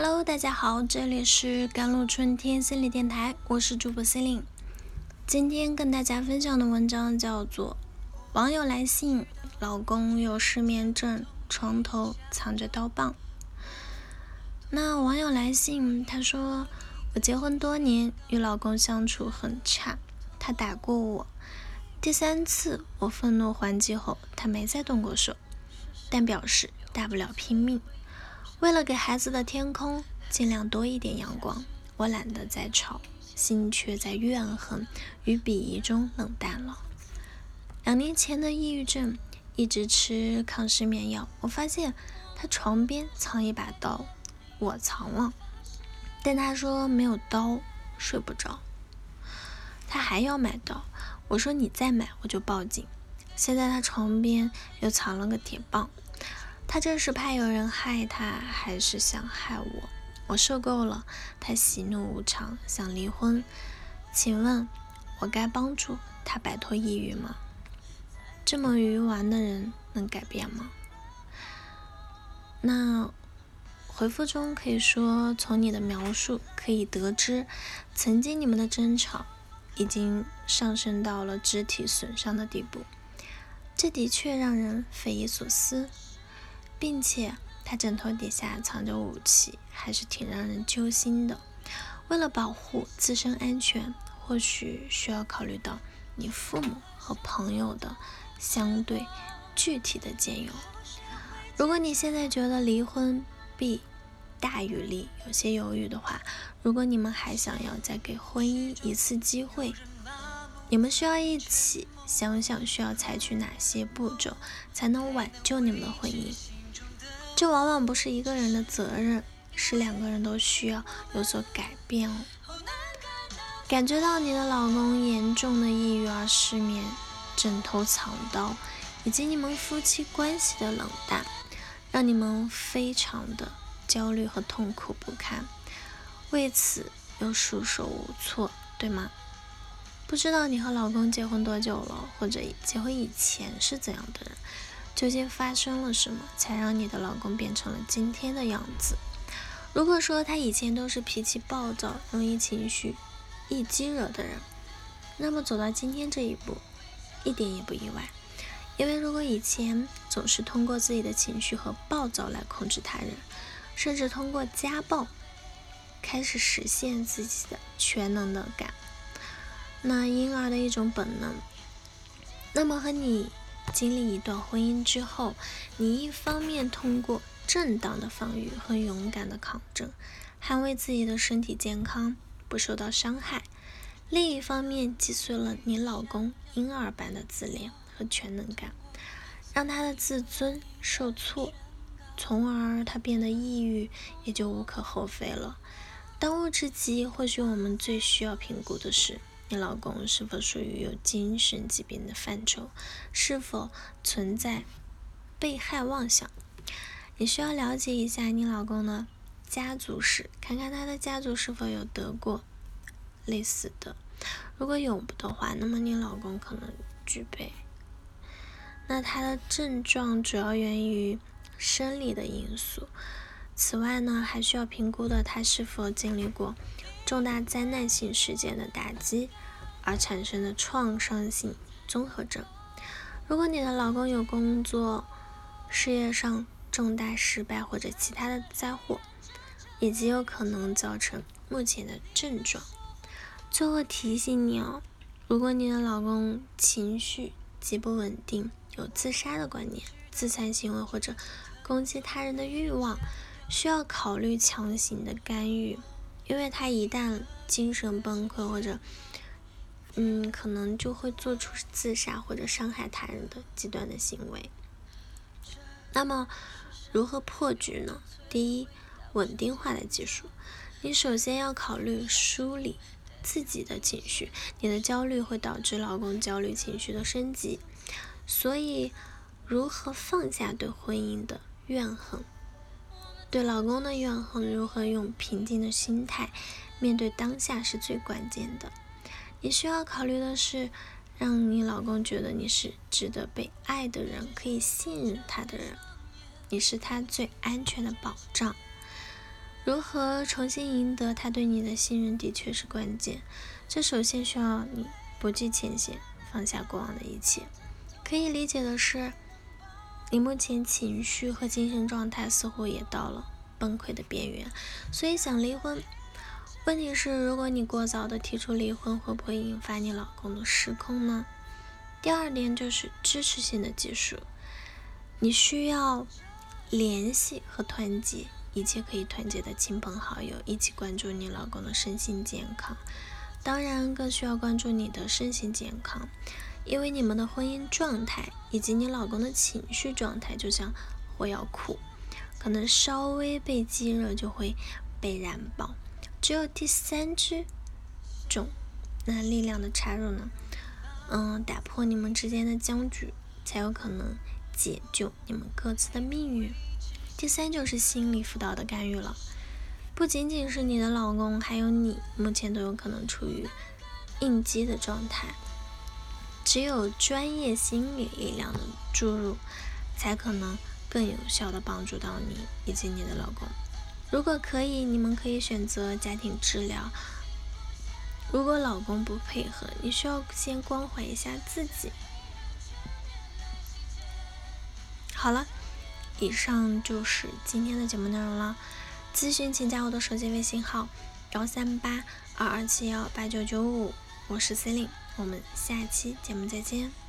Hello，大家好，这里是甘露春天心理电台，我是主播心灵。今天跟大家分享的文章叫做《网友来信，老公有失眠症，床头藏着刀棒》。那网友来信，他说我结婚多年，与老公相处很差，他打过我，第三次我愤怒还击后，他没再动过手，但表示大不了拼命。为了给孩子的天空尽量多一点阳光，我懒得再吵，心却在怨恨与鄙夷中冷淡了。两年前的抑郁症，一直吃抗失眠药，我发现他床边藏一把刀，我藏了，但他说没有刀睡不着，他还要买刀，我说你再买我就报警。现在他床边又藏了个铁棒。他这是怕有人害他，还是想害我？我受够了，他喜怒无常，想离婚。请问，我该帮助他摆脱抑郁吗？这么愚顽的人能改变吗？那回复中可以说，从你的描述可以得知，曾经你们的争吵已经上升到了肢体损伤的地步，这的确让人匪夷所思。并且他枕头底下藏着武器，还是挺让人揪心的。为了保护自身安全，或许需要考虑到你父母和朋友的相对具体的建议。如果你现在觉得离婚弊大于利，有些犹豫的话，如果你们还想要再给婚姻一次机会，你们需要一起想想需要采取哪些步骤，才能挽救你们的婚姻。这往往不是一个人的责任，是两个人都需要有所改变哦。感觉到你的老公严重的抑郁而失眠，枕头藏刀，以及你们夫妻关系的冷淡，让你们非常的焦虑和痛苦不堪，为此又束手无措，对吗？不知道你和老公结婚多久了，或者结婚以前是怎样的人？究竟发生了什么，才让你的老公变成了今天的样子？如果说他以前都是脾气暴躁、容易情绪易激惹的人，那么走到今天这一步，一点也不意外。因为如果以前总是通过自己的情绪和暴躁来控制他人，甚至通过家暴开始实现自己的全能的感，那婴儿的一种本能，那么和你。经历一段婚姻之后，你一方面通过正当的防御和勇敢的抗争，捍卫自己的身体健康不受到伤害；另一方面击碎了你老公婴儿般的自恋和全能感，让他的自尊受挫，从而他变得抑郁，也就无可厚非了。当务之急，或许我们最需要评估的是。你老公是否属于有精神疾病的范畴？是否存在被害妄想？你需要了解一下你老公的家族史，看看他的家族是否有得过类似的。如果有的话，那么你老公可能具备。那他的症状主要源于生理的因素。此外呢，还需要评估的他是否经历过。重大灾难性事件的打击而产生的创伤性综合症。如果你的老公有工作、事业上重大失败或者其他的灾祸，也极有可能造成目前的症状。最后提醒你哦，如果你的老公情绪极不稳定，有自杀的观念、自残行为或者攻击他人的欲望，需要考虑强行的干预。因为他一旦精神崩溃或者，嗯，可能就会做出自杀或者伤害他人的极端的行为。那么，如何破局呢？第一，稳定化的技术。你首先要考虑梳理自己的情绪。你的焦虑会导致老公焦虑情绪的升级，所以，如何放下对婚姻的怨恨？对老公的怨恨，如何用平静的心态面对当下是最关键的。你需要考虑的是，让你老公觉得你是值得被爱的人，可以信任他的人，你是他最安全的保障。如何重新赢得他对你的信任，的确是关键。这首先需要你不计前嫌，放下过往的一切。可以理解的是，你目前情绪和精神状态似乎也到了崩溃的边缘，所以想离婚。问题是，如果你过早的提出离婚，会不会引发你老公的失控呢？第二点就是支持性的技术，你需要联系和团结。一切可以团结的亲朋好友一起关注你老公的身心健康，当然更需要关注你的身心健康，因为你们的婚姻状态以及你老公的情绪状态就像火药库，可能稍微被激热就会被燃爆。只有第三支种那力量的插入呢，嗯，打破你们之间的僵局，才有可能解救你们各自的命运。第三就是心理辅导的干预了，不仅仅是你的老公，还有你，目前都有可能处于应激的状态。只有专业心理力量的注入，才可能更有效的帮助到你以及你的老公。如果可以，你们可以选择家庭治疗。如果老公不配合，你需要先关怀一下自己。好了。以上就是今天的节目内容了。咨询请加我的手机微信号：幺三八二二七幺八九九五，我是 C e l i n e 我们下期节目再见。